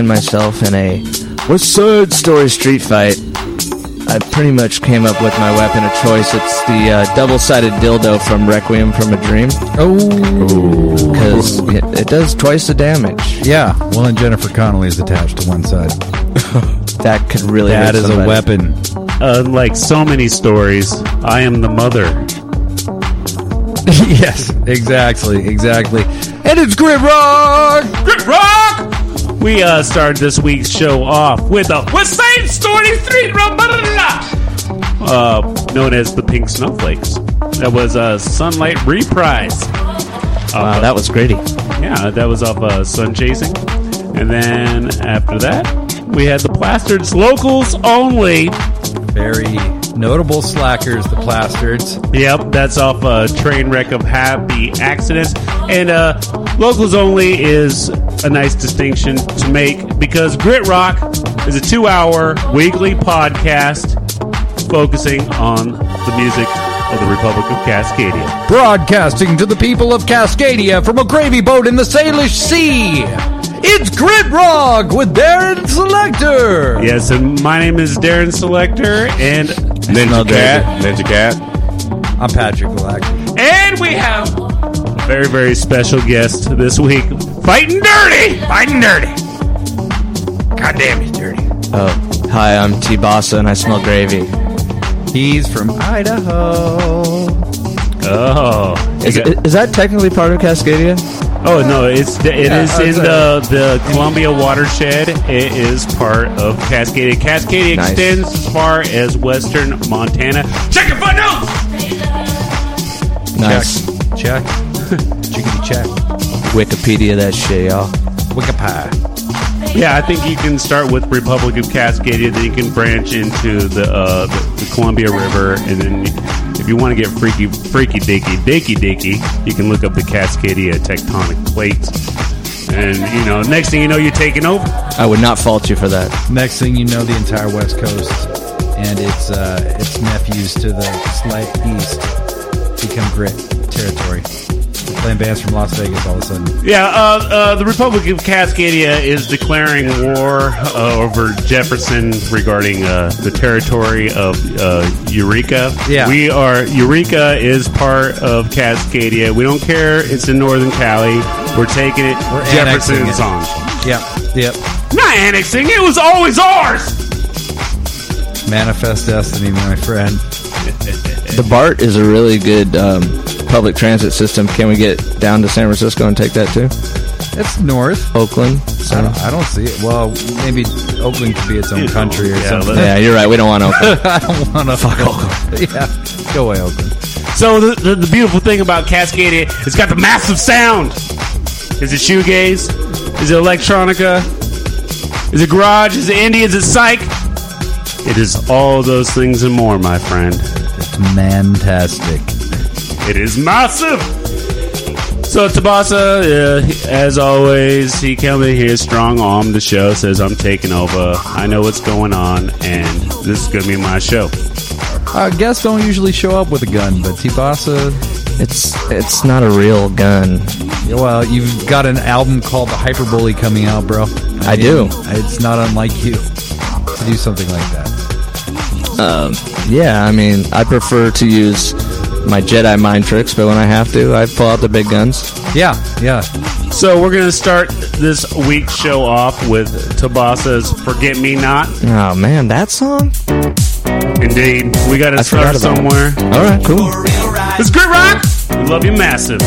find myself in a West Side Story street fight, I pretty much came up with my weapon of choice. It's the uh, double-sided dildo from Requiem from a Dream Oh, because it, it does twice the damage. yeah. Well, and Jennifer Connelly is attached to one side. That could really That hurt is a weapon. Uh, like so many stories, I am the mother. yes, exactly, exactly. And it's Grit Rock. Grit Rock! We uh, started this week's show off with a West Side Story 3 uh, known as the Pink Snowflakes. That was a Sunlight reprise. Wow, that was gritty. Yeah, that was off uh, Sun Chasing. And then after that, we had the Plastards Locals Only. Very notable slackers, the Plastards. Yep, that's off a train wreck of happy accidents. And uh, locals only is a nice distinction to make because Grit Rock is a two hour weekly podcast focusing on the music of the Republic of Cascadia. Broadcasting to the people of Cascadia from a gravy boat in the Salish Sea. It's Grit Rock with Darren Selector. Yes, and my name is Darren Selector, and Ninja Cat. Ninja Cat. I'm Patrick Black. and we have a very, very special guest this week, Fighting Dirty! Fighting Dirty! God damn you, Dirty. Oh, hi, I'm T Bassa and I smell gravy. He's from Idaho. Oh. Is, got- is that technically part of Cascadia? Oh no, it's it Yeah, is I in was, the uh, the Columbia watershed. It is part of Cascadia. Cascadia Nice. extends as far as western Montana. Check your footnotes. Nice. Check. Check. Chickity check. Wikipedia that shit, y'all. Wikipie. Yeah, I think you can start with Republic of Cascadia, then you can branch into the uh, the, the Columbia River, and then if you want to get freaky freaky dicky dicky dicky, you can look up the Cascadia tectonic plates. And you know, next thing you know, you're taking over. I would not fault you for that. Next thing you know, the entire West Coast and its uh, its nephews to the slight east become grit territory. They're playing bands from Las Vegas all of a sudden. Yeah, uh, uh, the Republic of Cascadia is declaring war uh, over Jefferson regarding uh, the territory of uh, Eureka. Yeah. we are Eureka is part of Cascadia. We don't care; it's in Northern Cali. We're taking it. We're annexing Jefferson's it. on. Yep. Yep. Not annexing. It was always ours. Manifest destiny, my friend. The BART is a really good um, public transit system. Can we get down to San Francisco and take that too? It's north. Oakland? I don't, I don't see it. Well, maybe Oakland could be its own country or yeah, something. yeah, you're right. We don't want Oakland. I don't want to fuck Oakland. Yeah, go away, Oakland. So the, the, the beautiful thing about Cascadia, it's got the massive sound. Is it shoegaze? Is it electronica? Is it garage? Is it indie? Is it psych? It is all those things and more, my friend. It's fantastic. It is massive. So Tabasa, uh, as always, he comes in here strong arm the show, says I'm taking over. I know what's going on, and this is gonna be my show. Uh, guests don't usually show up with a gun, but Tibasa, It's it's not a real gun. well, you've got an album called The Hyper Bully coming out, bro. I do. It's not unlike you to do something like that. Um, yeah, I mean, I prefer to use my Jedi mind tricks, but when I have to, I pull out the big guns. Yeah, yeah. So we're gonna start this week's show off with Tabasa's "Forget Me Not." Oh man, that song! Indeed, we got to I start forgot about somewhere. All right, cool. It's Grit Rock. We love you massive.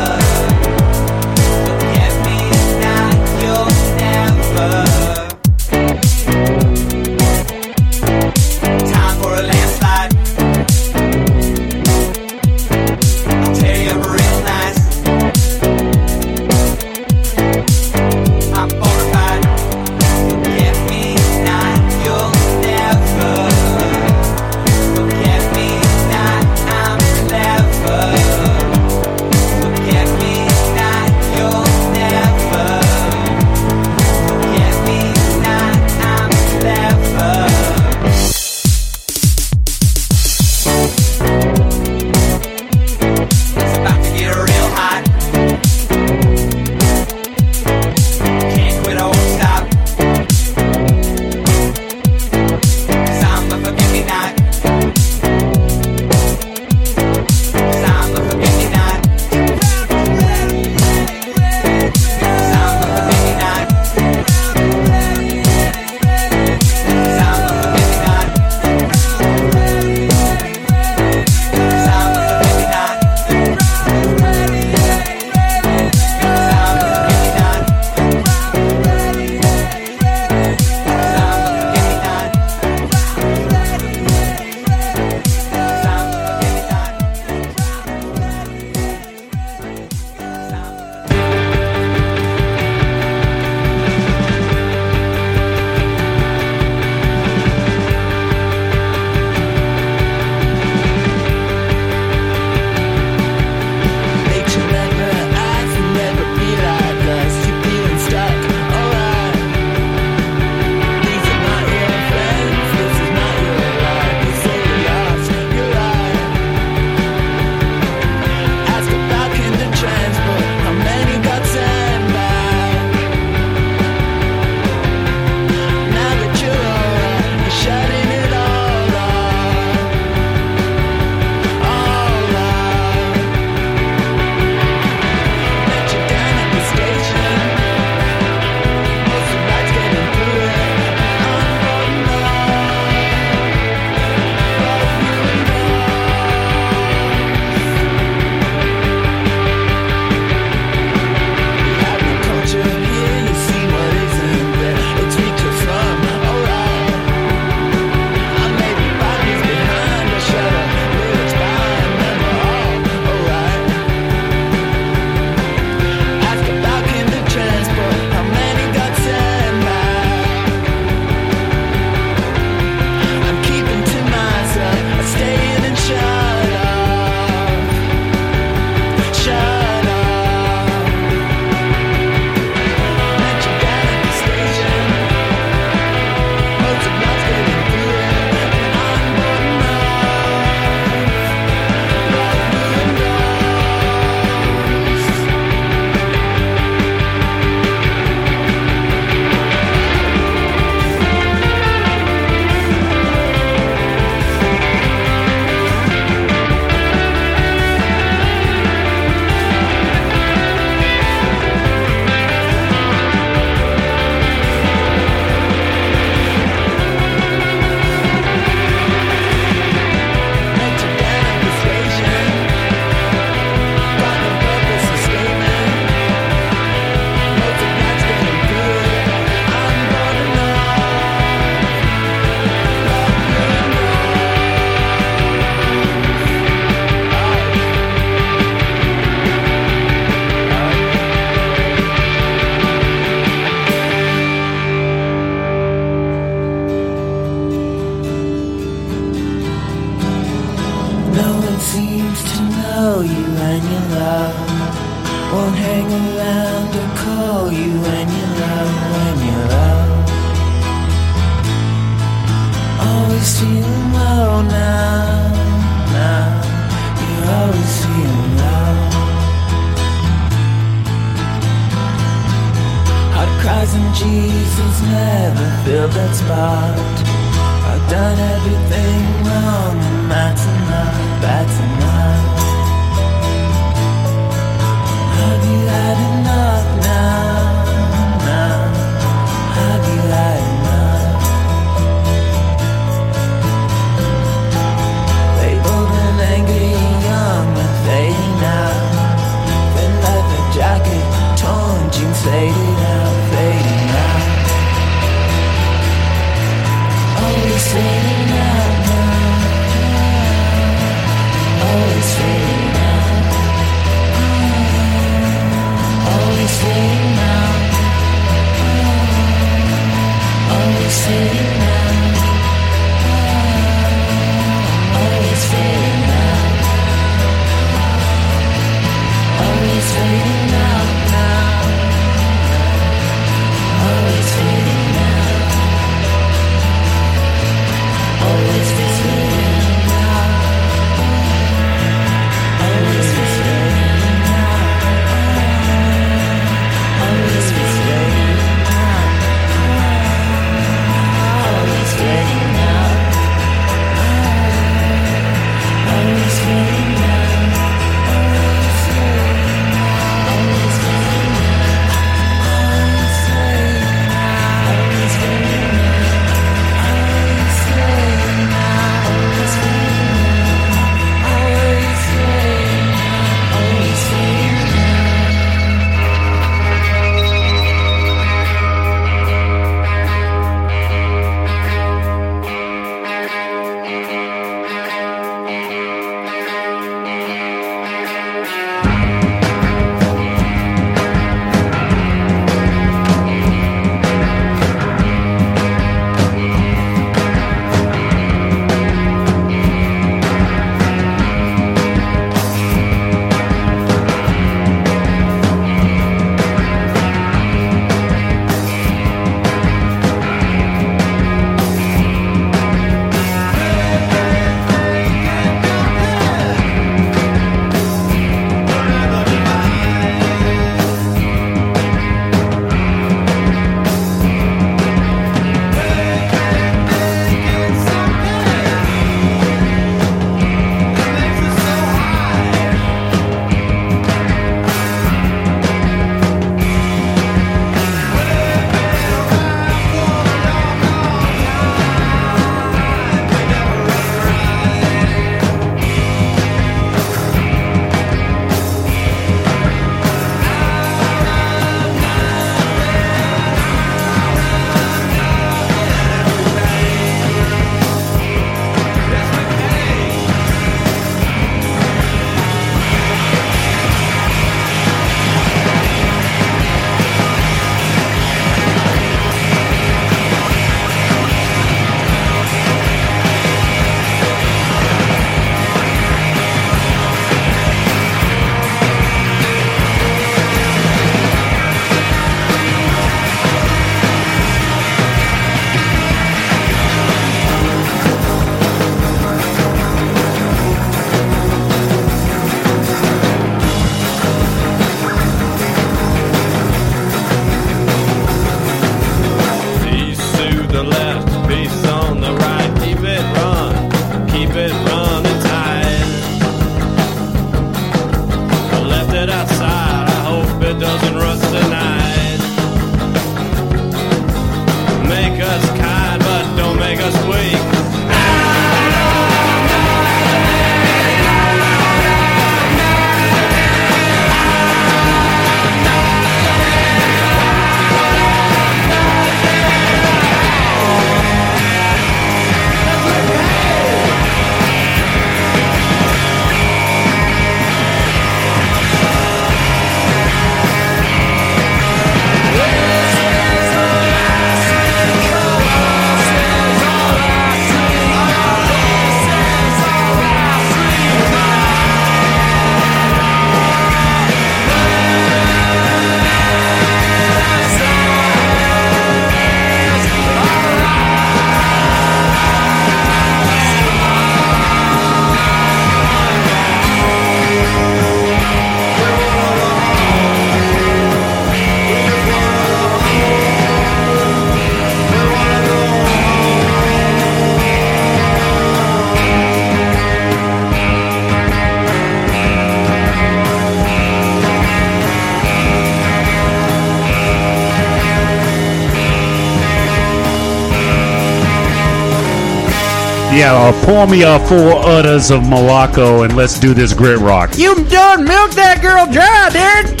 Yeah, uh, pour me uh, four udders of Morocco and let's do this grit rock. You done milk that girl dry, dude.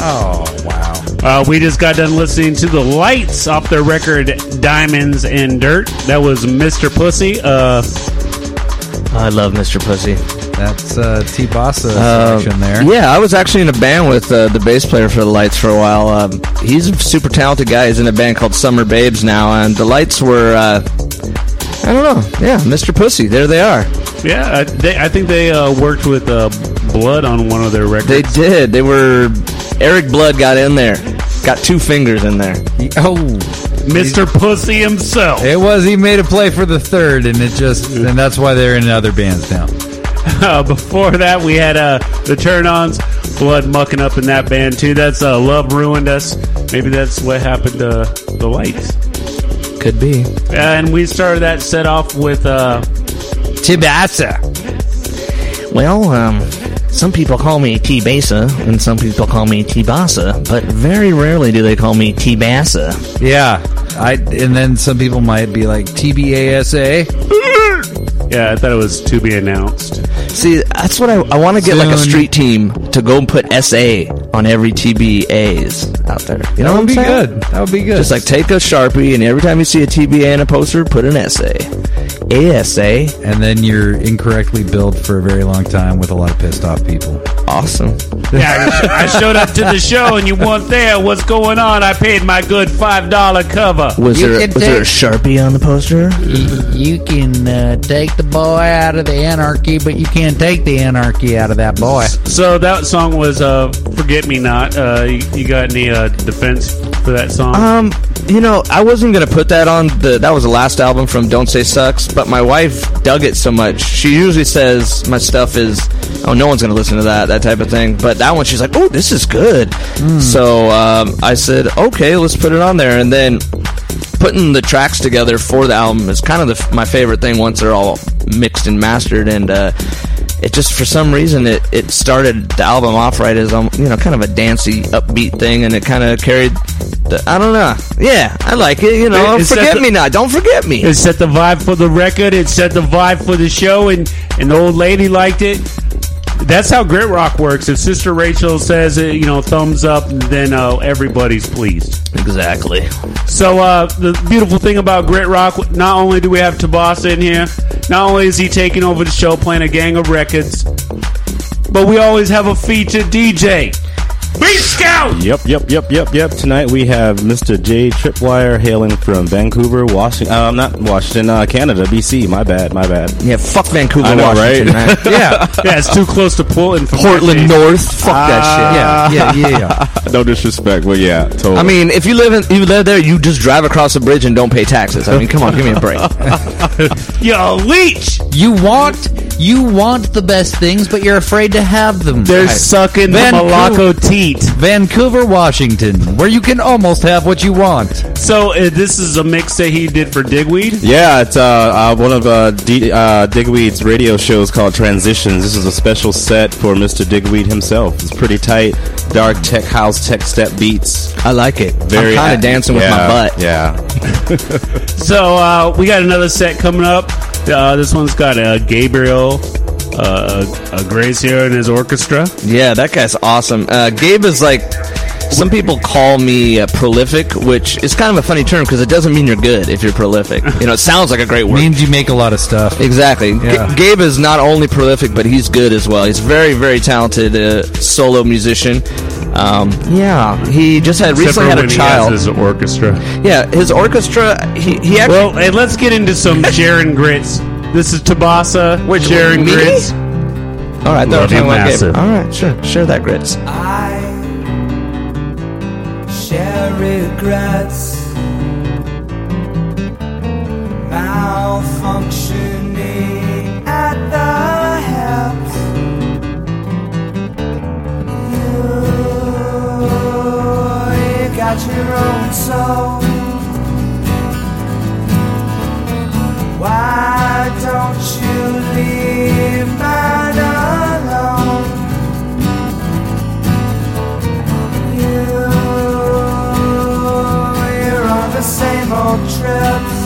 Oh wow. Uh, we just got done listening to the Lights off their record Diamonds and Dirt. That was Mr. Pussy. Uh, I love Mr. Pussy. That's uh, T Bossa Uh, selection there. Yeah, I was actually in a band with uh, the bass player for the Lights for a while. Um, he's a super talented guy. He's in a band called Summer Babes now, and the Lights were. I don't know. Yeah, Mr. Pussy. There they are. yeah, I, they, I think they uh, worked with uh, Blood on one of their records. They did. They were. Eric Blood got in there. Got two fingers in there. Oh, Mr. Pussy himself. it was. He made a play for the third, and it just, and that's why they're in other bands now. Uh, before that, we had uh, the Turn Ons, Blood mucking up in that band too. That's uh, Love Ruined Us. Maybe that's what happened to the Lights. Could be. And we started that set off with uh, Tibasa. Well, um, some people call me Tibasa, and some people call me Tibasa, but very rarely do they call me Tibasa. Yeah. I and then some people might be like TBASA. yeah, I thought it was to be announced. See, that's what I, I want to get like a street team to go and put SA on every TBAs out there. You know That would be saying? good. That would be good. Just like take a sharpie, and every time you see a TBA in a poster, put an SA. ASA, and then you're incorrectly billed for a very long time with a lot of pissed off people. awesome. Yeah, I showed up to the show and you weren't there. What's going on? I paid my good five dollar cover. Was You there can was there a sharpie on the poster? You can uh, take the boy out of the anarchy, but you can't take the anarchy out of that boy. So that song was uh, "Forget Me Not." Uh, you, you got any uh, defense for that song? Um, you know, I wasn't gonna put that on the. That was the last album from Don't Say Sucks, but my wife dug it so much. She usually says my stuff is, oh, no one's gonna listen to that, that type of thing. But that one, she's like, oh, this is good. So um, I said, okay, let's put it on there, and then putting the tracks together for the album is kind of the, my favorite thing once they're all mixed and mastered and uh, it just for some reason it, it started the album off right as um, you know kind of a dancey upbeat thing and it kind of carried the, I don't know yeah I like it you know It- it forget the- me not don't forget me It set the vibe for the record. It set the vibe for the show, and and the old lady liked it. That's how grit rock works. If Sister Rachel says, uh, you know, thumbs up, then uh, everybody's pleased. exactly So uh, the beautiful thing about grit rock, not only do we have Tabasa in here, not only is he taking over the show, playing a gang of records, but we always have a featured DJ. Beat Scout. Yep, yep, yep, yep, yep. Tonight we have Mr. Jay Tripwire hailing from Vancouver, Washington. Uh, not Washington, uh, Canada, BC. My bad, my bad. yeah fuck Vancouver I know, Washington right? man. Yeah, Yeah, it's too close to Portland. For Portland. North fuck that shit yeah, yeah, yeah, yeah. no disrespect, but yeah, totally. I mean, if you live in, you live there, you just drive across the bridge and don't pay taxes. I mean, come on, give me a break. Yo, leech. You want you want the best things, but you're afraid to have them. They're sucking the Vancouver. Malaco teat. Vancouver, Washington, where you can almost have what you want. So uh, this is a mix that he did for Digweed. yeah, it's uh, uh, one of uh, D- uh, Digweed's radio shows called Transitions. This is a special set for Mr. Digweed himself. It's pretty tight, dark tech house, tech step beats. I like it. Very kind of dancing with yeah, my butt. Yeah. So uh, we got another set coming up. Uh, this one's got uh, Gabriel uh, uh, Grazier and his orchestra. Yeah, that guy's awesome. Uh, Gabe is like, some people call me uh, prolific, which is kind of a funny term because it doesn't mean you're good if you're prolific. You know, it sounds like a great word. Means you make a lot of stuff. Exactly. G- Gabe is not only prolific, but he's good as well. He's a very, very talented uh, solo musician. Um, yeah, he just had Except for recently had when a he child. has his orchestra. yeah, his orchestra. He he actually. Well, hey, let's get into some Sharon Grits. This is Tabasa with Sharon me? Grits. all right, Love they're you talking about Gabe. massive. All right, sure, share that grits. I share regrets malfunctioning at the hips. You, you got your own soul. Why don't you leave alone? You, you're on the same old trips.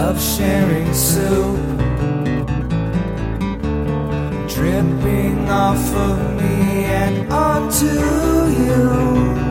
love sharing soup dripping off of me and onto you.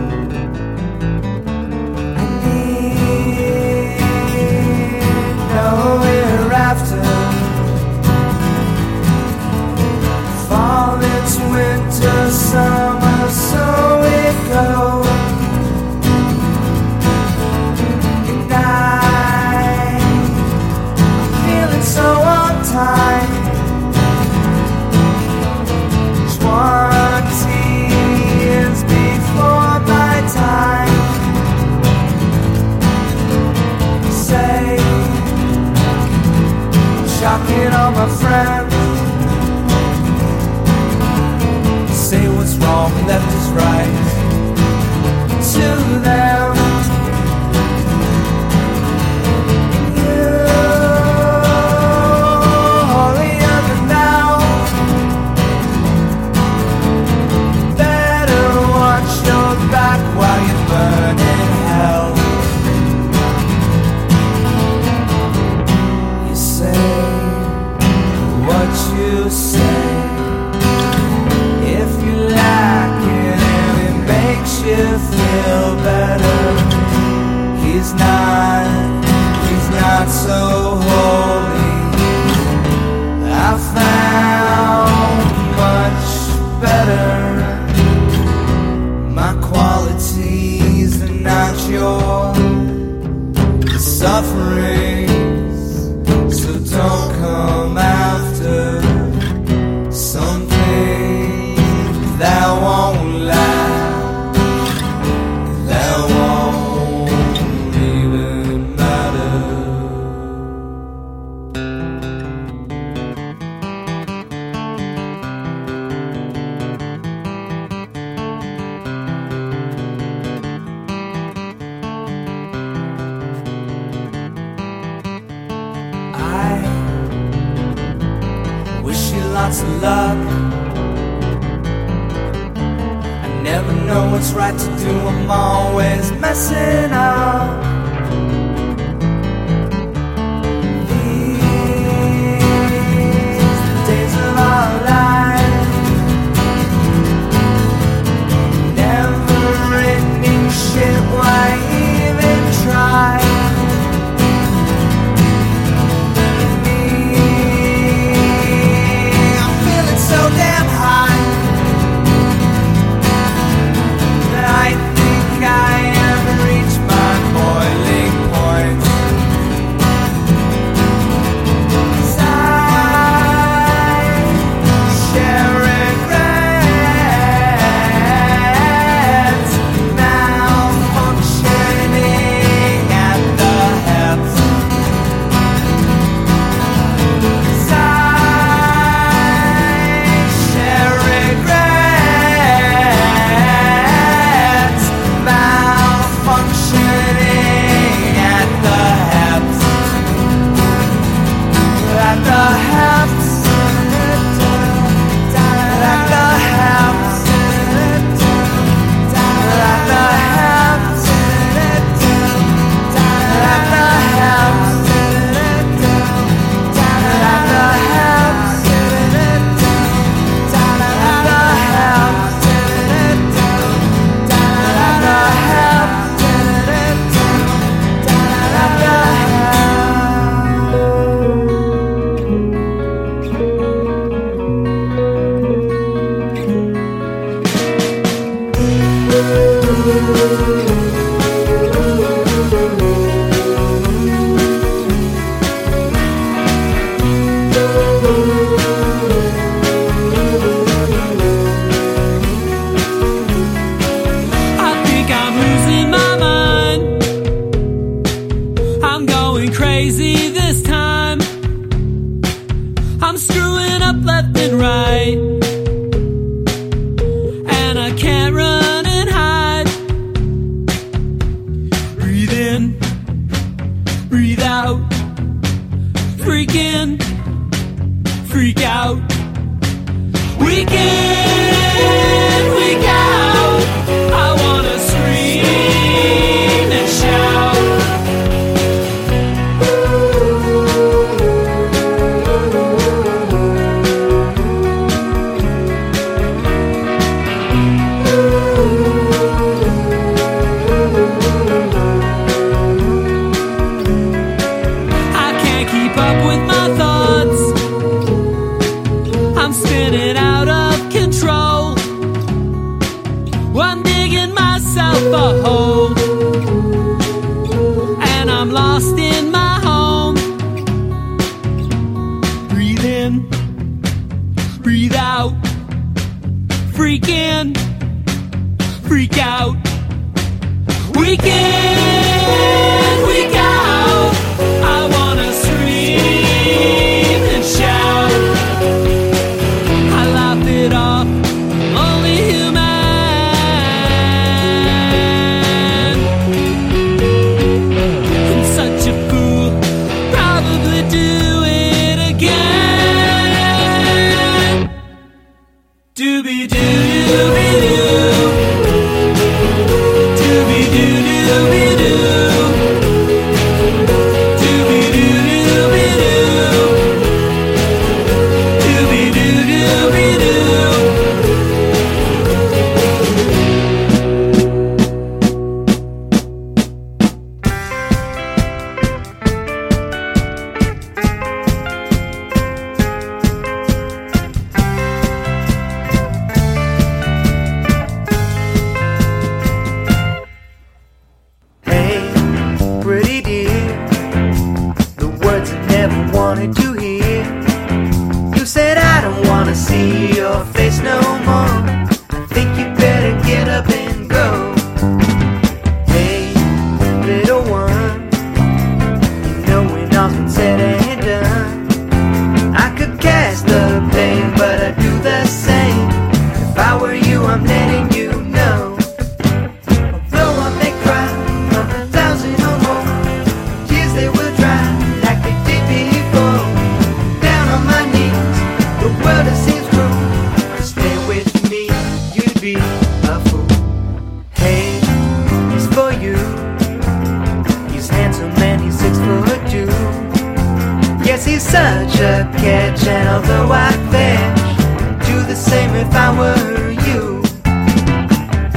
be such a catch, and although I vanish, do the same if I were you.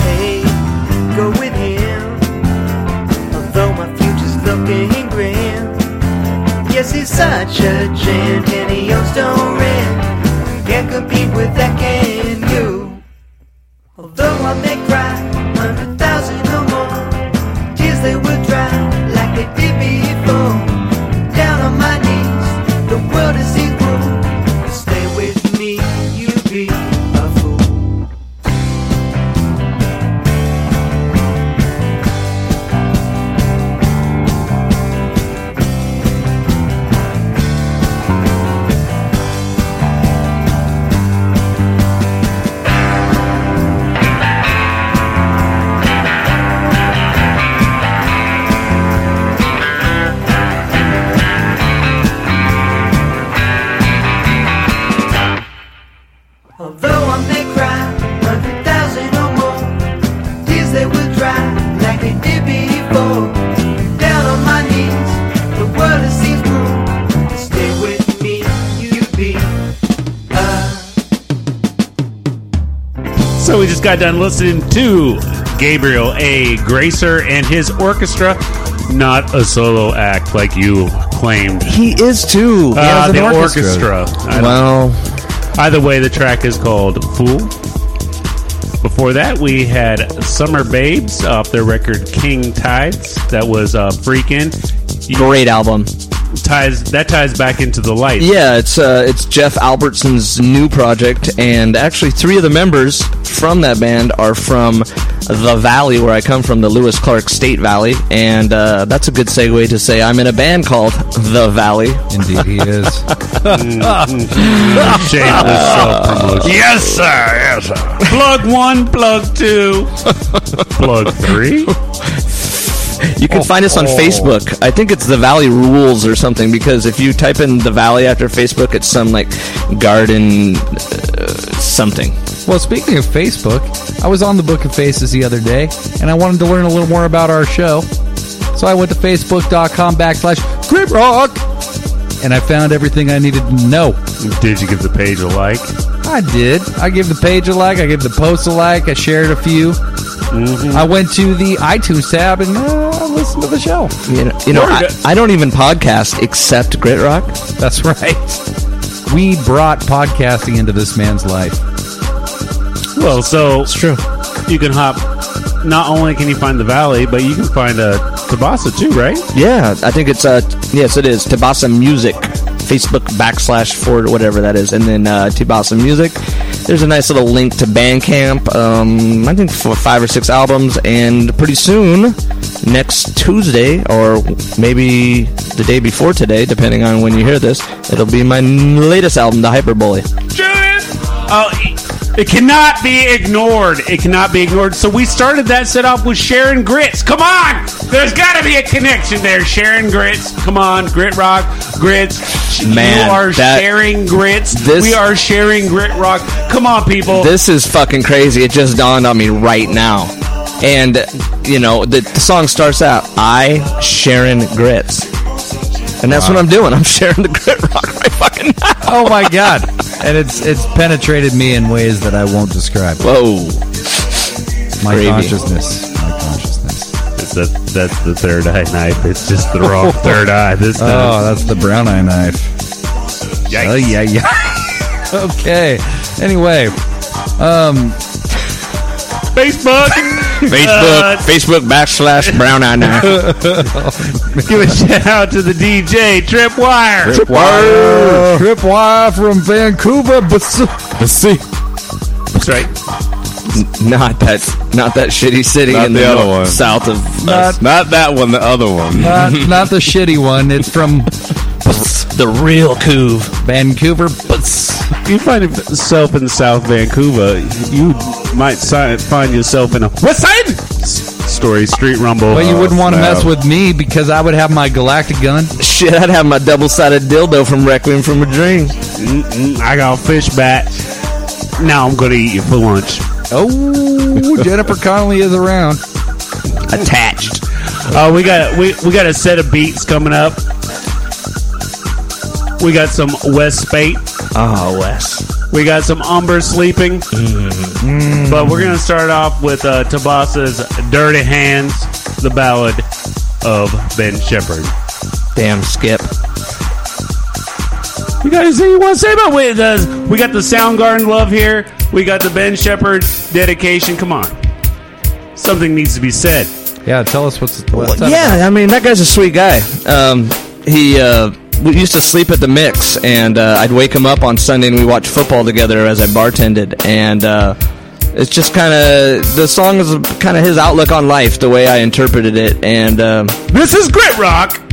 Hey, go with him, although my future's looking grim. Yes, he's such a gent, and he owns no rent. Can't compete with that, can you? Although I may cry. got done listening to Gabriel A. Gracer and his orchestra. Not a solo act like you claimed. He is too. Uh, the orchestra. orchestra. Well, either way, the track is called "Fool." Before that, we had Summer Babes off their record "King Tides." That was uh, freaking great album ties that ties back into the light. Yeah, it's uh, it's Jeff Albertson's new project, and actually three of the members from that band are from the valley where I come from, the Lewis Clark State Valley, and uh, that's a good segue to say I'm in a band called The Valley. Indeed, he is. Shameless self-promotion. Yes, sir. Yes, sir. Plug one. Plug two. plug three. You can find us on oh. Facebook. I think it's The Valley Rules or something because if you type in The Valley after Facebook, it's some like garden uh, something. Well, speaking of Facebook, I was on the Book of Faces the other day, and I wanted to learn a little more about our show. So I went to facebook.com backslash Grit Rock, and I found everything I needed to know. Did you give the page a like? I did. I gave the page a like. I gave the post a like. I shared a few. I went to the iTunes tab and uh, listened to the show. You know, you know I, I don't even podcast except Grit Rock. That's right. We brought podcasting into this man's life. Well, so it's true. You can hop. Not only can you find the valley, but you can find a uh, TBASA too, right? Yeah, I think it's uh yes it is TBASA Music. Facebook backslash for whatever that is, and then uh, TBASA Music. There's a nice little link to Bandcamp. Um, I think for five or six albums, and pretty soon, next Tuesday or maybe the day before today, depending on when you hear this, it'll be my latest album, The Hyper Bully. Julian! Oh, it cannot be ignored. It cannot be ignored. So we started that set off with Sharon Grits. Come on! There's got to be a connection there. Sharon Grits. Come on, Grit Rock, Grits. Man, you are that- sharing grits. this- we are sharing Grit Rock. Come on, people. This is fucking crazy. It just dawned on me right now. And, you know, the, the song starts out, I, Sharon Grits. And that's what I'm doing. I'm sharing the Grit Rock right fucking now. Oh my god! And it's it's penetrated me in ways that I won't describe. Whoa. My Gravy. consciousness. My consciousness. It's that, that's the third eye knife. It's just the wrong third eye this time. Oh, that's the brown eye knife. Yikes. Oh yeah, yeah. okay. Anyway, um, Facebook. Facebook, Uh, Facebook backslash brown eye now. Give a shout out to the DJ Tripwire. Tripwire, Tripwire from Vancouver, but see. That's right. not that, not that shitty city Not in the the, other north- one. south of Not- Not that one, the other one. not not the shitty one. It's from the real Couve. Vancouver. But you find yourself in South Vancouver, you might si- find yourself in a West Side Story Street Rumble. But you wouldn't want to snap. Uh, mess with me because I would have my galactic gun. Shit, I'd have my double-sided dildo from Requiem from a Dream. Mm-mm, I got a fish bat. Now I'm going to eat you for lunch. Oh, Jennifer Connelly is around. Attached. Uh, we got we, we got a set of beats coming up. We got some West Spate. Oh, Wes. We got some Umber sleeping. But we're going to start off with uh, TBASA's Dirty Hands, the ballad of Ben Shepherd. Damn, Skip. You got anything you want to say about it? Uh, we got the Soundgarden love here. We got the Ben Shepherd dedication. Come on. Something needs to be said. Yeah, tell us what's, what's that yeah, I mean that guy's a sweet guy. Um, he uh, we used to sleep at the mix, and uh, I'd wake him up on Sunday, and we watch football together as I bartended, and uh, it's just kind of the song is kind of his outlook on life, the way I interpreted it, and um, This is Grit Rock.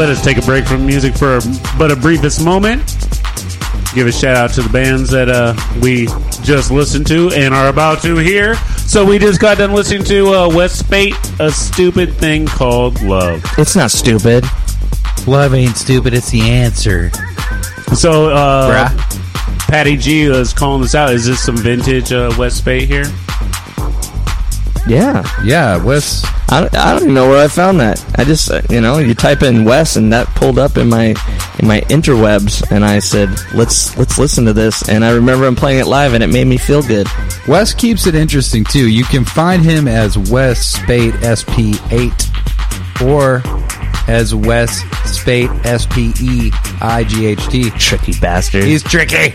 Let us take a break from music for but a briefest moment. Give a shout out to the bands that uh, we just listened to and are about to hear. So we just got done listening to uh, West Spate, a stupid thing called love. It's not stupid. Love ain't stupid. It's the answer. So uh, Patty G is calling this out. Is this some vintage uh, West Spate here? Yeah. Yeah, Wes. I, I don't even know where I found that. I just uh, you know you type in Wes and that pulled up in my in my interwebs and I said let's let's listen to this and I remember him playing it live and it made me feel good. Wes keeps it interesting too. You can find him as Wes Spate SP8 or as Wes Speight S P E I G H T. Tricky bastard. He's tricky.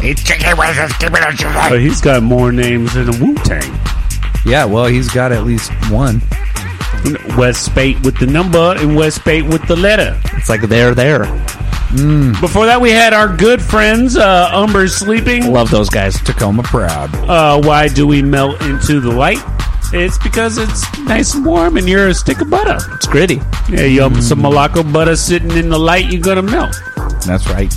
He's chicken Wes keeping it Oh, he's got more names than a Wu Tang. Yeah, well, he's got at least one. West Spate with the number and West Spate with the letter. It's like they're there. Before that, we had our good friends, uh, Umber Sleeping. Love those guys. Tacoma Proud. Uh, why do we melt into the light? It's because it's nice and warm and you're a stick of butter. It's gritty. Yeah, you have some Morocco butter sitting in the light, you're gonna melt. That's right.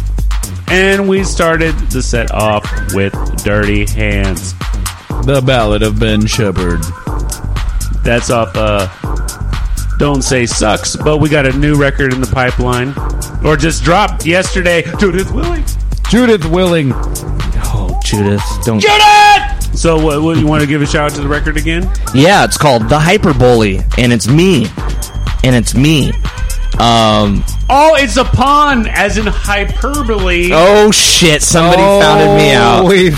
And we started the set off with Dirty Hands. The Ballad of Ben Shepherd. That's off uh Don't Say Sucks, but we got a new record in the pipeline. Or just dropped yesterday. Judith Willing. Judith Willing. Oh, Judith, don't. Judith! So what, what you want to give a shout out to the record again? Yeah, it's called The Hyper Bully, and it's me, and it's me. Um. Oh, it's a pun, as in hyperbole. Oh shit! Somebody founded me out. We've,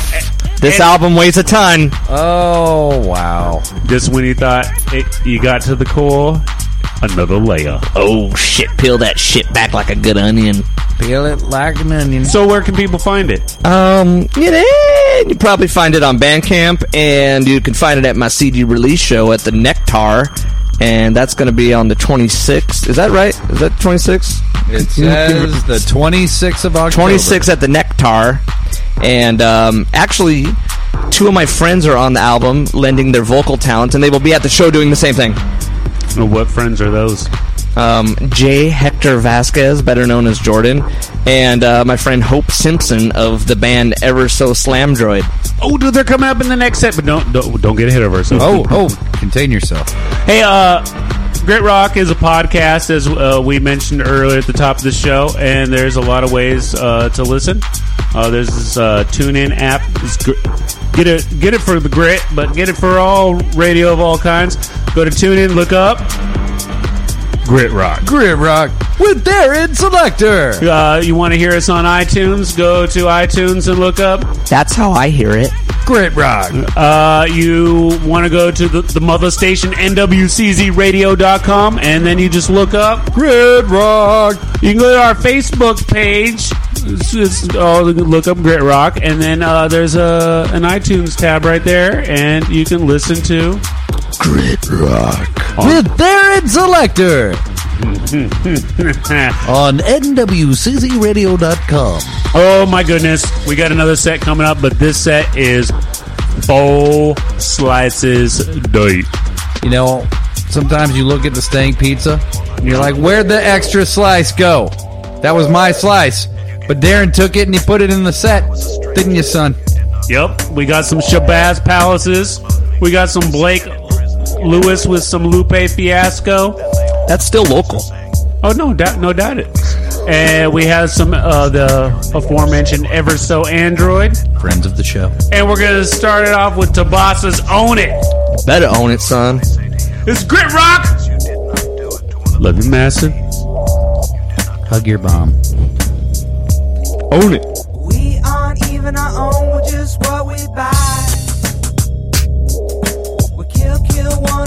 This and- album weighs a ton. oh, wow. Just when you thought it, you got to the core, another layer. Oh shit! Peel that shit back like a good onion. Peel it like an onion. So where can people find it? Um, you know, you probably find it on Bandcamp, and you can find it at my CD release show at the Nectar, and that's going to be on the 26th. Is that right? Is that 26th? It says the 26th of October. 26 at the Nectar, and um, actually, two of my friends are on the album, lending their vocal talent, and they will be at the show doing the same thing. What friends are those? Um, J. Hector Vasquez, better known as Jordan, and uh, my friend Hope Simpson of the band Ever So Android. Oh, dude, they're coming up in the next set, but don't don't, don't get ahead of ourselves. Oh, oh, contain yourself. Hey, uh, Grit Rock is a podcast, as uh, we mentioned earlier at the top of the show, and there's a lot of ways uh, to listen. Uh, there's this uh, TuneIn app. It's gr- get it, get it for the Grit, but get it for all radio of all kinds. Go to TuneIn, look up Grit Rock. Grit Rock with Darren Selector. Uh, you want to hear us on iTunes? Go to iTunes and look up. That's how I hear it. Grit Rock. Uh, you want to go to the, the mother station, nwczradio.com, and then you just look up Grit Rock. You can go to our Facebook page. It's, it's, oh, look up Grit Rock, and then uh, there's a an iTunes tab right there, and you can listen to. Grit Rock with Darren Selector. On NWCZRadio.com. oh my goodness, we got another set coming up, but this set is Bowl Slices Deep. You know, sometimes you look at the stank pizza and you're like, where'd the extra slice go? That was my slice. But Darren took it and he put it in the set. Didn't you, son? Yep, we got some Shabazz Palaces. We got some Blake Lewis with some Lupe Fiasco. That's still local. Oh no, doubt, no doubt it. And we have some uh, the aforementioned Ever So Android, Friends of the show. and we're gonna start it off with TBASA's Own It. Better own it, son. It's Grit Rock. Love you, massive. Hug your bomb. Own it. We aren't even our own, we're just what we buy. Kill one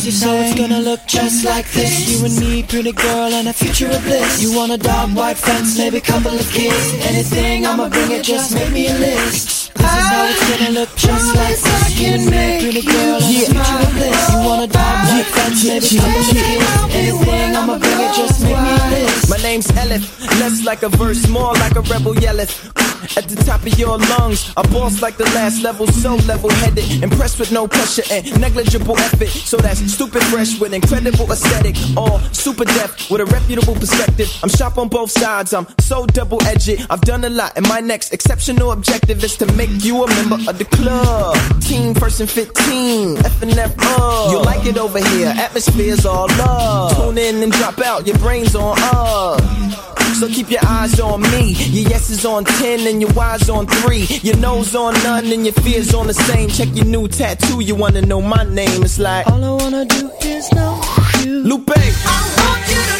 not the This it's gonna look just like this. You and me, pretty girl, and a future of bliss. You want a dog, white fence, maybe a couple of kids. Anything, I'ma bring it, just make me a list. This is how it's gonna look just like this. You and me, pretty girl, and a future of bliss. You want a dog, white fence, maybe a couple of kids. Anything, I'ma bring it, just make me a list. My name's Elif, less like a verse, more like a rebel yelleth. At the top of your lungs, a boss like the last level, so level headed. Impressed with no pressure and negligible effort. So that's stupid fresh with incredible aesthetic. All super deaf with a reputable perspective. I'm sharp on both sides, I'm so double edged. I've done a lot, and my next exceptional objective is to make you a member of the club. Team first and 15, F and F up. You like it over here, atmosphere's all love. Tune in and drop out, your brain's on up. So keep your eyes on me. Your yes is on 10 and your eyes on 3. Your nose on none and your fears on the same. Check your new tattoo, you wanna know my name. It's like, All I wanna do is know you Lupe. I want you to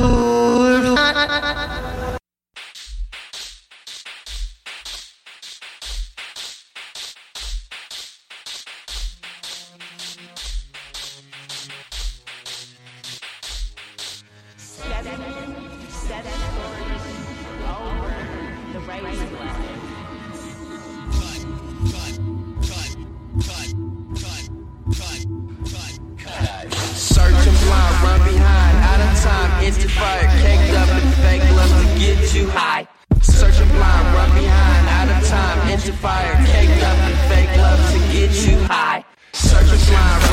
fire, caked up and fake love to get you high. Searching blind,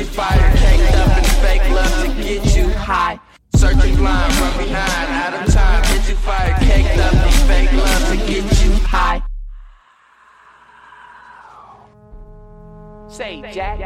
pacifier, caked up in fake love to get you high. Searching blind from behind, out of time, Get you pacifier, caked up in fake love to get you high. Say, Jack.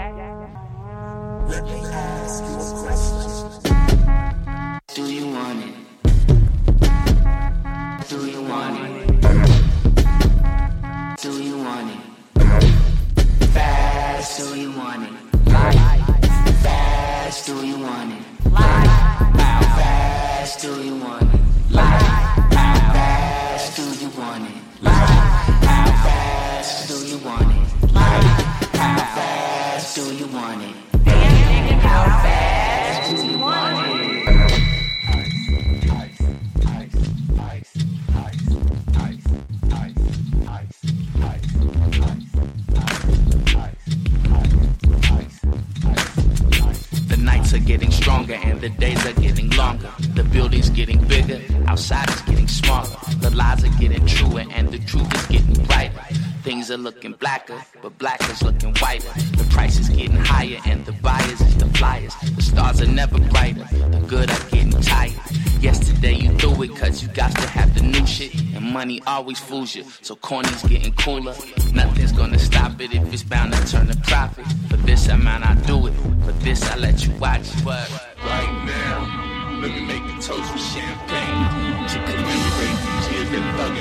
Getting stronger and the days are getting longer. The building's getting bigger, outside is getting smaller. The lies are getting truer and the truth is getting brighter. Things are looking blacker, but black is looking whiter. The price is getting higher and the buyers is the flyers. The stars are never brighter, the good are getting tired. Yesterday you threw it cause you got to have the new shit. And money always fools you, so corny's getting cooler. Nothing's gonna stop it if it's bound to turn a profit. For this amount I do it, for this I let you watch it. But right now, let me make a toast with champagne to commemorate these years that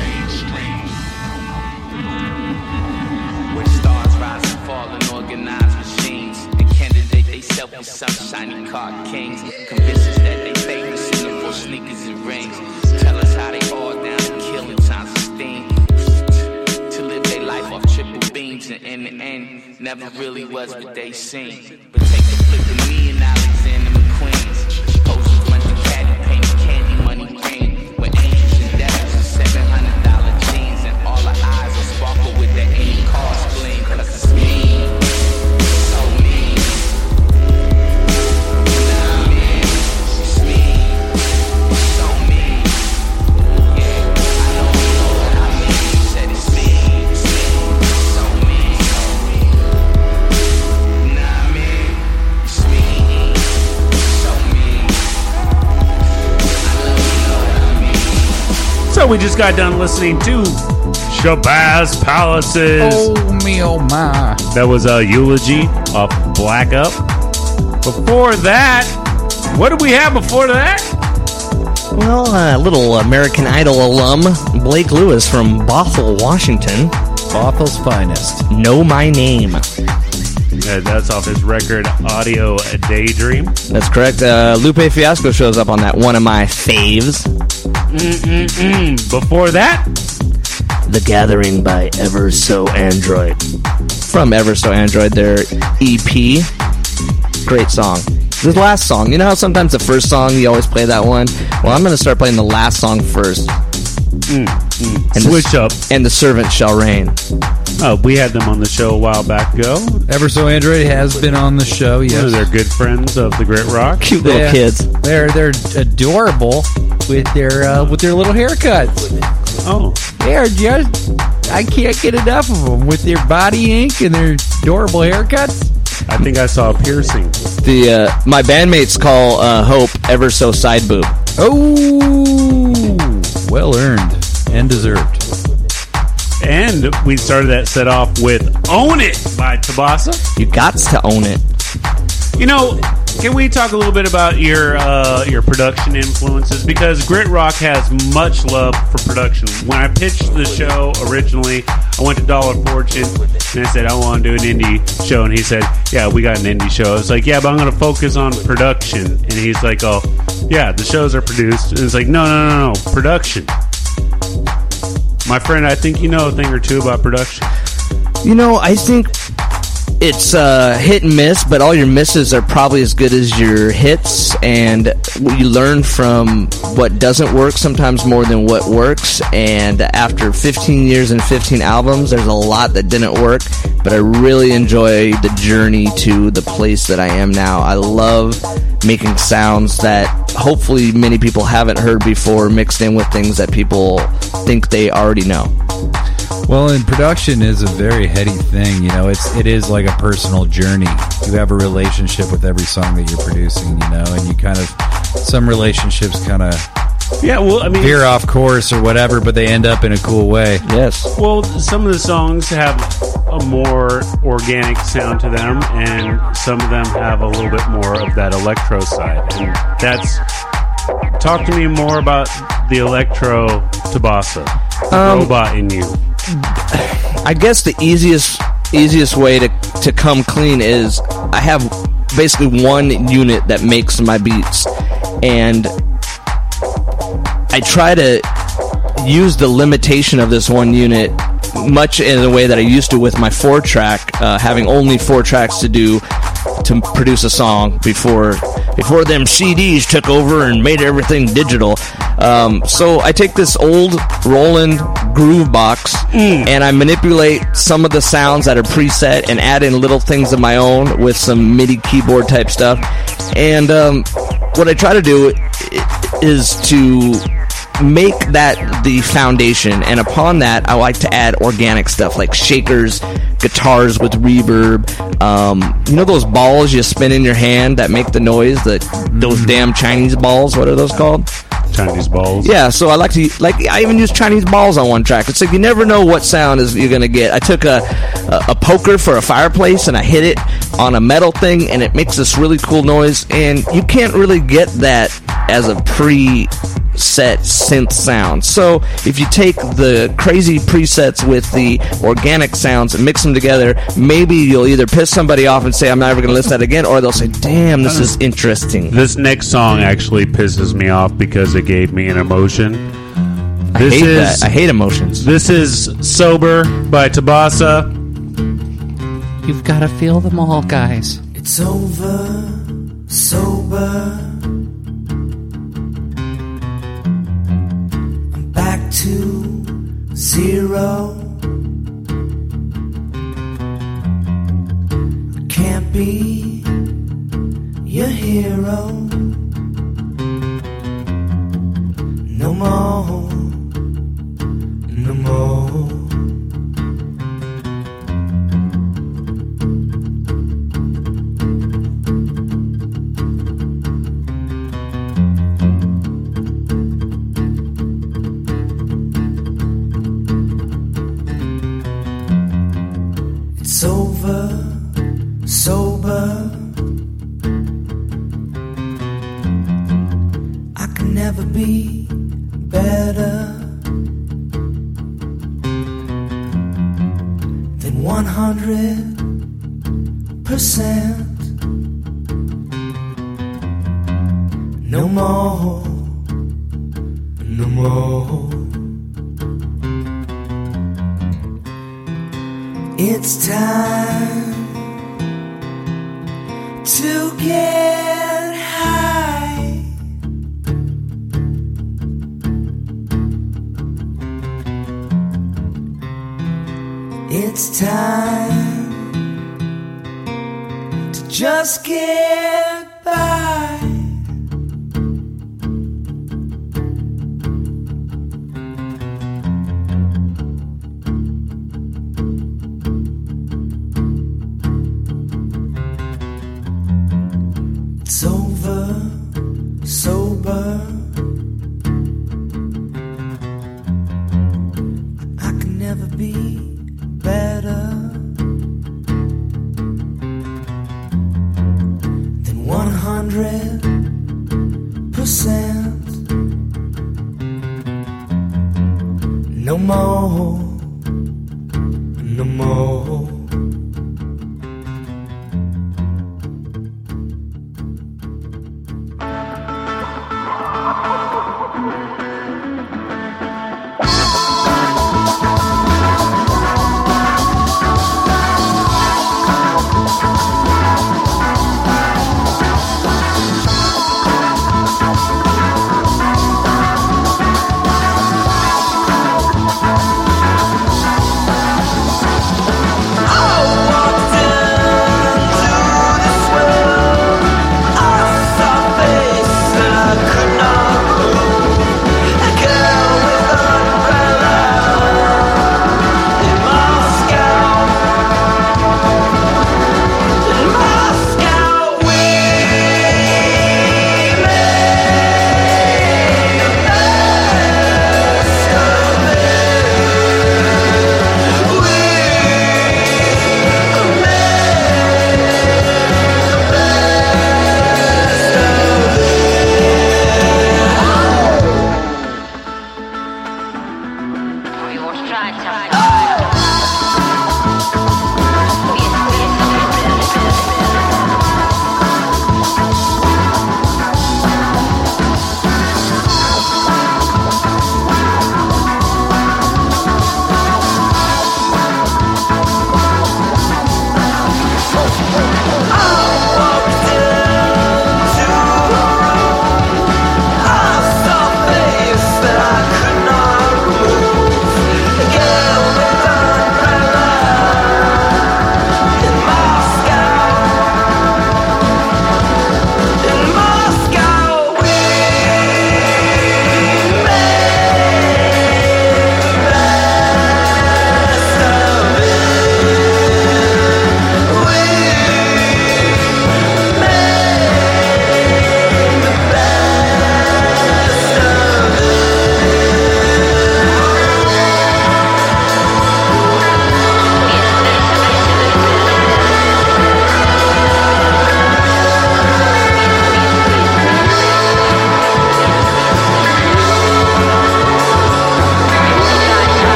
mainstream. Where stars rise and fall and self with some shiny car kings. Convince us that they famous in the full sneakers and rings. Tell us how they all down to kill in times of steam. To live their life off triple beams and in the end, never really was what they seem. But take a flick of me and Alexander McQueen's. Posters went to caddy paint, candy money green. With angels and devils and seven hundred dollar jeans. And all the eyes will sparkle with that any car So we just got done listening to Shabazz Palaces. Oh me, oh my. That was a eulogy of Black Up. Before that, what did we have before that? Well, a little American Idol alum, Blake Lewis from Bothell, Washington. Bothell's finest. Know My Name. Yeah, that's off his record Audio Daydream. That's correct. Uh, Lupe Fiasco shows up on that one of my faves. Mm-mm-mm. Before that, The Gathering by Ever So Android. From Ever So Android, their EP. Great song. The last song. You know how sometimes the first song you always play that one? Well, I'm going to start playing the last song first. mm, And switch the, up. And the servant shall reign. Oh, we had them on the show a while back ago. Ever so Android has been on the show. One Yes, of their good friends of the Grit Rock. Cute little Yeah. kids. They're they're adorable with their uh, with their little haircuts. Oh, They're just I can't get enough of them with their body ink and their adorable haircuts. I think I saw a piercing. The uh, my bandmates call uh, Hope Ever So Side Boob. Oh, we started that set off with Own It by TBASA. You got to own it. You know, can we talk a little bit about your uh, your production influences? Because Grit Rock has much love for production. When I pitched the show originally, I went to Dollar Fortune and I said I want to do an indie show, and he said, "Yeah, we got an indie show." I was like, "Yeah, but I'm going to focus on production," and he's like, "Oh, yeah, the shows are produced," and it's like, "No, no, no, no, production." My friend, I think you know a thing or two about production. You know, I think it's uh, hit and miss, but all your misses are probably as good as your hits, and you learn from what doesn't work sometimes more than what works. And after 15 years and 15 albums, there's a lot that didn't work, but I really enjoy the journey to the place that I am now. I love making sounds that hopefully many people haven't heard before, mixed in with things that people think they already know. Well, and production is a very heady thing. You know, it's it is like a personal journey. You have a relationship with every song that you're producing. You know, and you kind of some relationships kind of Yeah, well, I mean, veer off course or whatever, but they end up in a cool way. Yes. Well, some of the songs have a more organic sound to them, and some of them have a little bit more of that electro side. And that's talk to me more about the electro TBASA, the Um, robot in you. I guess the easiest easiest way to to come clean is I have basically one unit that makes my beats, and I try to use the limitation of this one unit much in the way that I used to with my four track, uh, having only four tracks to do to produce a song before before them CDs took over and made everything digital. Um, so I take this old Roland groove box and I manipulate some of the sounds that are preset and add in little things of my own with some MIDI keyboard type stuff. And um, what I try to do is to make that the foundation. And upon that i like to add organic stuff like shakers guitars with reverb um, you know those balls you spin in your hand that make the noise that those damn chinese balls what are those called Chinese balls. yeah so i like to like i even use chinese balls on one track it's like you never know what sound is you're gonna get i took a, a, a poker for a fireplace and i hit it on a metal thing and it makes this really cool noise and you can't really get that as a pre set synth sound. So if you take the crazy presets with the organic sounds and mix them together, maybe you'll either piss somebody off and say, I'm never going to listen to that again, or they'll say, damn, this is interesting. This next song actually pisses me off because it gave me an emotion. I This hate is that. I hate emotions. this is Sober by TBASA. You've got to feel them all, guys. It's over, sober. I'm back to zero. I can't be your hero. No more, no more.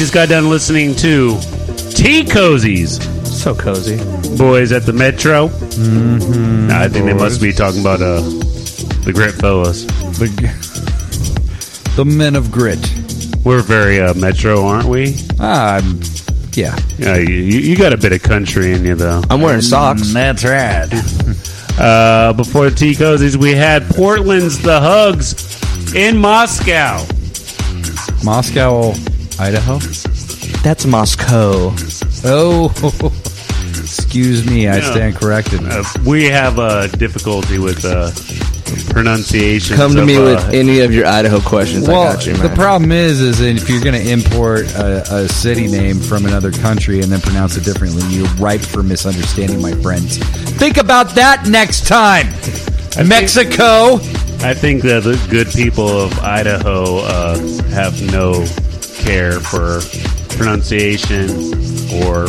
Just got done listening to Tea Cozies. So cozy. Boys at the Metro. Mm-hmm. I think they must be talking about uh, the Grit Fellas. The, the men of grit. We're very uh, Metro, aren't we? Ah, I'm- yeah. Yeah, you, you got a bit of country in you, though. I'm wearing socks. Mm, That's right. Uh, before the Tea Cozies, we had Portland's The Hugs in Moscow. Moscow, Idaho. That's Moscow. Oh, excuse me. I Yeah. stand corrected. Uh, we have uh, difficulty with uh, pronunciation. Come to me uh, with any of your Idaho questions. Well, I got you, man. the problem is, is if you're going to import a, a city name from another country and then pronounce it differently, you're ripe for misunderstanding, my friends. Think about that next time. Mexico. I think that the good people of Idaho uh, have no care for pronunciation or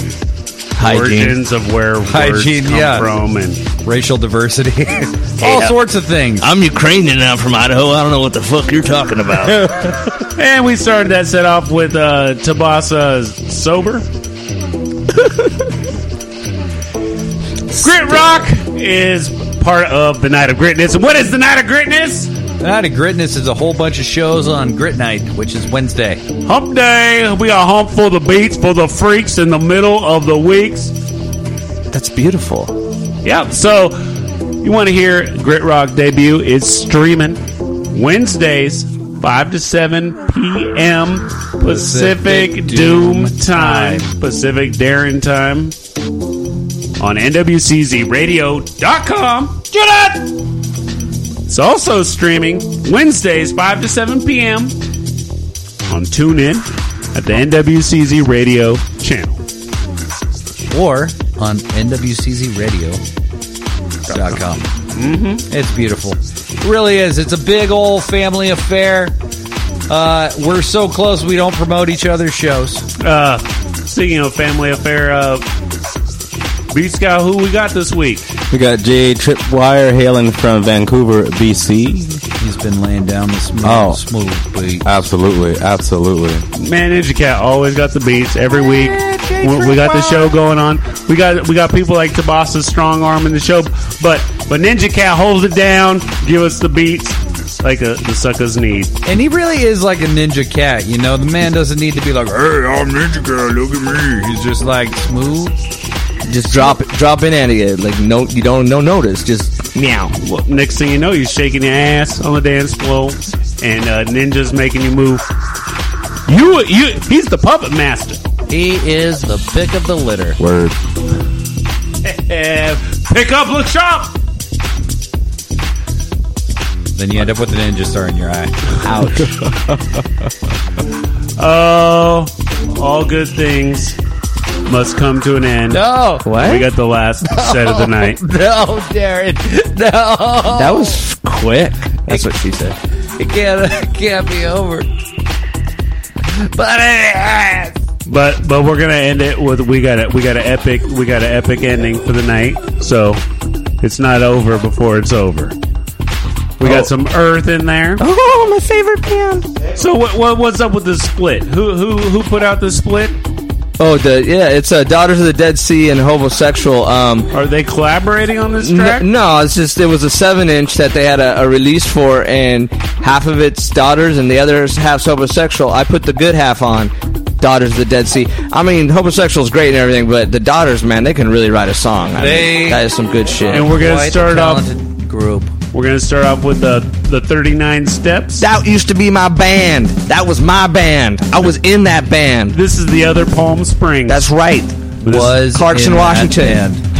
Hygiene. origins of where Hygiene, words come yeah. from, and racial diversity, all sorts of things. I'm Ukrainian and I'm from Idaho. I don't know what the fuck you're talking about. and we started that set off with uh, TBASA sober. Grit Rock is part of the Night of Gritness. And what is the Night of Gritness? Night of Gritness is a whole bunch of shows on Grit Night, which is Wednesday. Hump Day. We got hump for the beats for the freaks in the middle of the weeks. That's beautiful. Yep. So you want to hear Grit Rock debut? It's streaming Wednesdays, five to seven p.m. Pacific, Pacific Doom Doom time, Pacific Darren time on NWCZRadio.com. Do that. It's also streaming Wednesdays, five to seven p.m. on TuneIn at the NWCZ Radio channel. or on nwczradio.com. Mm-hmm. It's beautiful. It really is. It's a big old family affair. Uh, we're so close we don't promote each other's shows. Uh, speaking of family affair, uh, Beat Scout, who we got this week? We got Jay Tripwire hailing from Vancouver, BC. He's been laying down the smooth, Oh. smooth beat. Absolutely, absolutely. Man, Ninja Cat always got the beats every week. We, we got the show going on. We got we got people like TBASA Strong Arm in the show, but but Ninja Cat holds it down, give us the beats like a, the suckers need. And he really is like a ninja cat, you know. The man doesn't need to be like, "Hey, I'm Ninja Cat. Look at me." He's just like smooth. Just drop it, drop in at it. Like no, you don't no notice. Just meow. Well, next thing you know, you're shaking your ass on the dance floor, and uh, Ninja's making you move. You you he's the puppet master. He is the pick of the litter. Word. Pick up, look sharp. Then you end up with a ninja star in your eye. ouch Oh, all good things must come to an end. No, What? We got the last set of the night. no, Darren, no. That was quick. That's what she said. It can't, it can't be over. But it is. But but we're gonna end it with we got it. we got an epic we got an epic ending for the night. So it's not over before it's over. We Oh. got some Earth in there. Oh, my favorite band. So what, what what's up with the split? Who who who put out the split? Oh, the yeah, it's uh, Daughters of the Dead Sea and Homosexual. Um, Are they collaborating on this n- track? no, it's just it was a seven inch that they had a, a release for, and half of it's Daughters and the other half's Homosexual. I put the good half on. Daughters of the Dead Sea. I mean, homosexual is great and everything, but the Daughters, man, they can really write a song. I They- mean, that is some good shit. And we're gonna Quite start off. group. We're gonna start off with the the 39 steps. that used to be my band. That was my band. I was in that band. This is the other Palm Springs. That's right. Was Clarkson, in that Washington.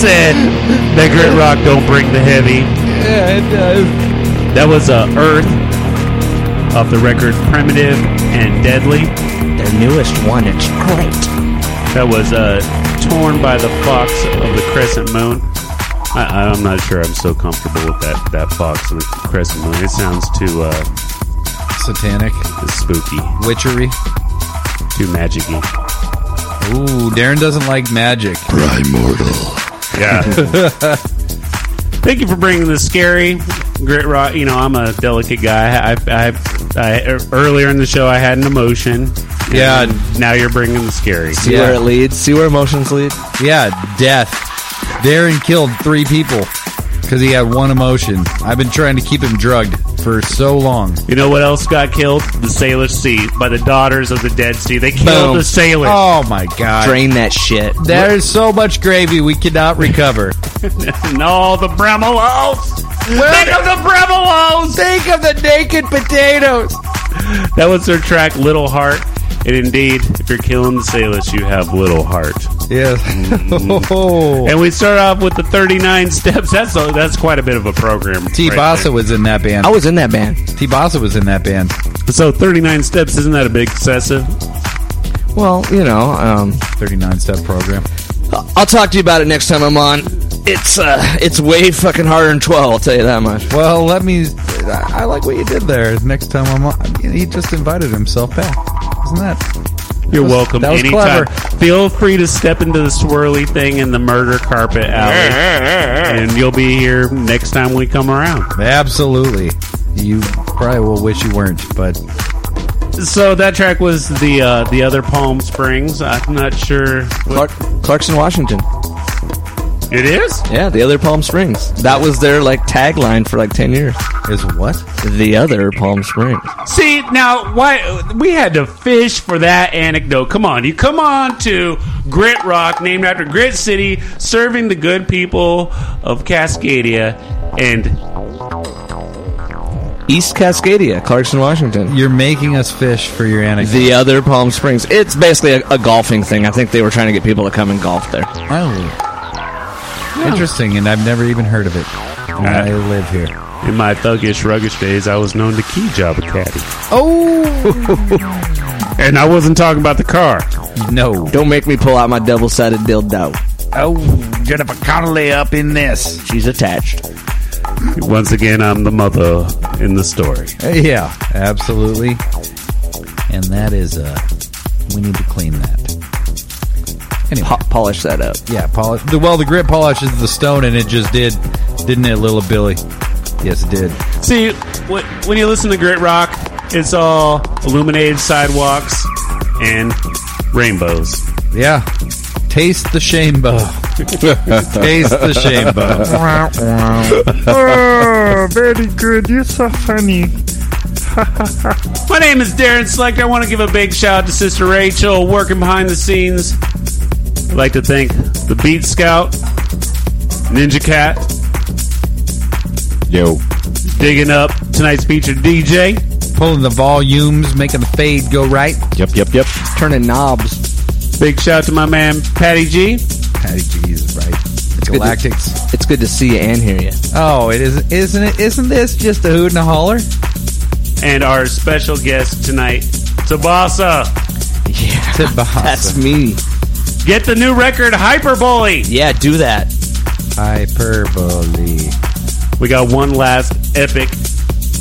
Said that Grit Rock don't bring the heavy. Yeah, it does. That was uh, Earth off the record Primitive and Deadly. Their newest one, it's great. That was uh, Torn by the Fox of the Crescent Moon. I, I'm not sure I'm so comfortable with that, that Fox of the Crescent Moon. It sounds too uh, Satanic. spooky, Witchery. too magic-y. Ooh, Darren doesn't like magic. Yeah. Thank you for bringing the scary grit rock. You know, I'm a delicate guy. I, I, I, earlier in the show, I had an emotion. Yeah. Now you're bringing the scary. See Yeah. where it leads. See where emotions lead. Yeah, death. Darren killed three people because he had one emotion. I've been trying to keep him drugged for so long. You know what else got killed? The Salish Sea by the daughters of the Dead Sea. They killed Boom. the sailors. Oh my god. Drain that shit. There's so much gravy we cannot recover. and all the Bremelos. Think of the Bremelos. Think of the naked potatoes. That was their track, Little Heart. And indeed, if you're killing the Salish, you have little heart. Yes. And we start off with the 39 steps. That's a, that's quite a bit of a program. T right Bassa there. was in that band. I was in that band. T Bassa was in that band. So 39 steps isn't that a bit excessive? Well, you know, um, 39 step program. I'll talk to you about it next time I'm on. It's uh, it's way fucking harder than twelve. I'll tell you that much. Well, let me. I I like what you did there. Next time I'm on, he just invited himself back. Isn't that? You're was- welcome that was anytime. clever. Feel free to step into the swirly thing in the murder carpet alley, and you'll be here next time we come around. Absolutely. You probably will wish you weren't, but So that track was the uh, the other Palm Springs. I'm not sure. What, Clark, Clarkston, Washington. It is. Yeah, the other Palm Springs. That was their like tagline for like ten years. is what? The other Palm Springs. See now, why we had to fish for that anecdote? Come on, you come on to Grit Rock, named after Grit City, serving the good people of Cascadia, and East Cascadia, Clarkston, Washington. You're making us fish for your anecdote. The other Palm Springs. It's basically a, a golfing thing. I think they were trying to get people to come and golf there. Oh. Interesting, and I've never even heard of it. And I live here. in my thuggish, ruggish days, I was known to key job a caddy, Oh and I wasn't talking about the car. no! Don't make me pull out my double-sided dildo. Oh, Jennifer Connelly up in this. She's attached. Once again, I'm the mother in the story. Yeah, absolutely. And that is uh, we need to clean that. Anyway, Po- polish that up. yeah, polish. the- Well, the grit polishes the stone, and it just did, didn't it, little Billy? Yes, it did. See, when you listen to Grit Rock, it's all illuminated sidewalks and rainbows. Yeah. Taste the shamebo. Taste the shamebo. oh, very good. You're so funny. My name is Darren Slick. I want to give a big shout out to Sister Rachel working behind the scenes. I'd like to thank the Beat Scout, Ninja Cat, Yo. digging up tonight's featured DJ. Pulling the volumes, making the fade go right. Yep, yep, yep. Turning knobs. Big shout out to my man Patty G. Patty G is right. good to- Galactics. It's good to see you and hear you. Oh, it is, isn't it? Isn't this just a hoot and a holler? and our special guest tonight, TBASA. Yeah, TBASA. that's me. Get the new record, Hyper Bully. Yeah, do that. Hyper Bully. We got one last epic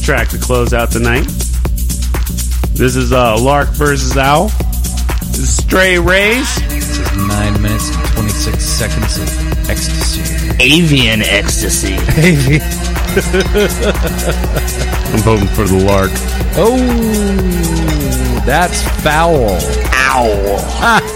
track to close out tonight. This is uh, Lark versus Owl. This is Stray Rays. This is nine minutes and 26 seconds of ecstasy. Avian ecstasy. Avian. I'm voting for the Lark. Oh, that's foul. Ow.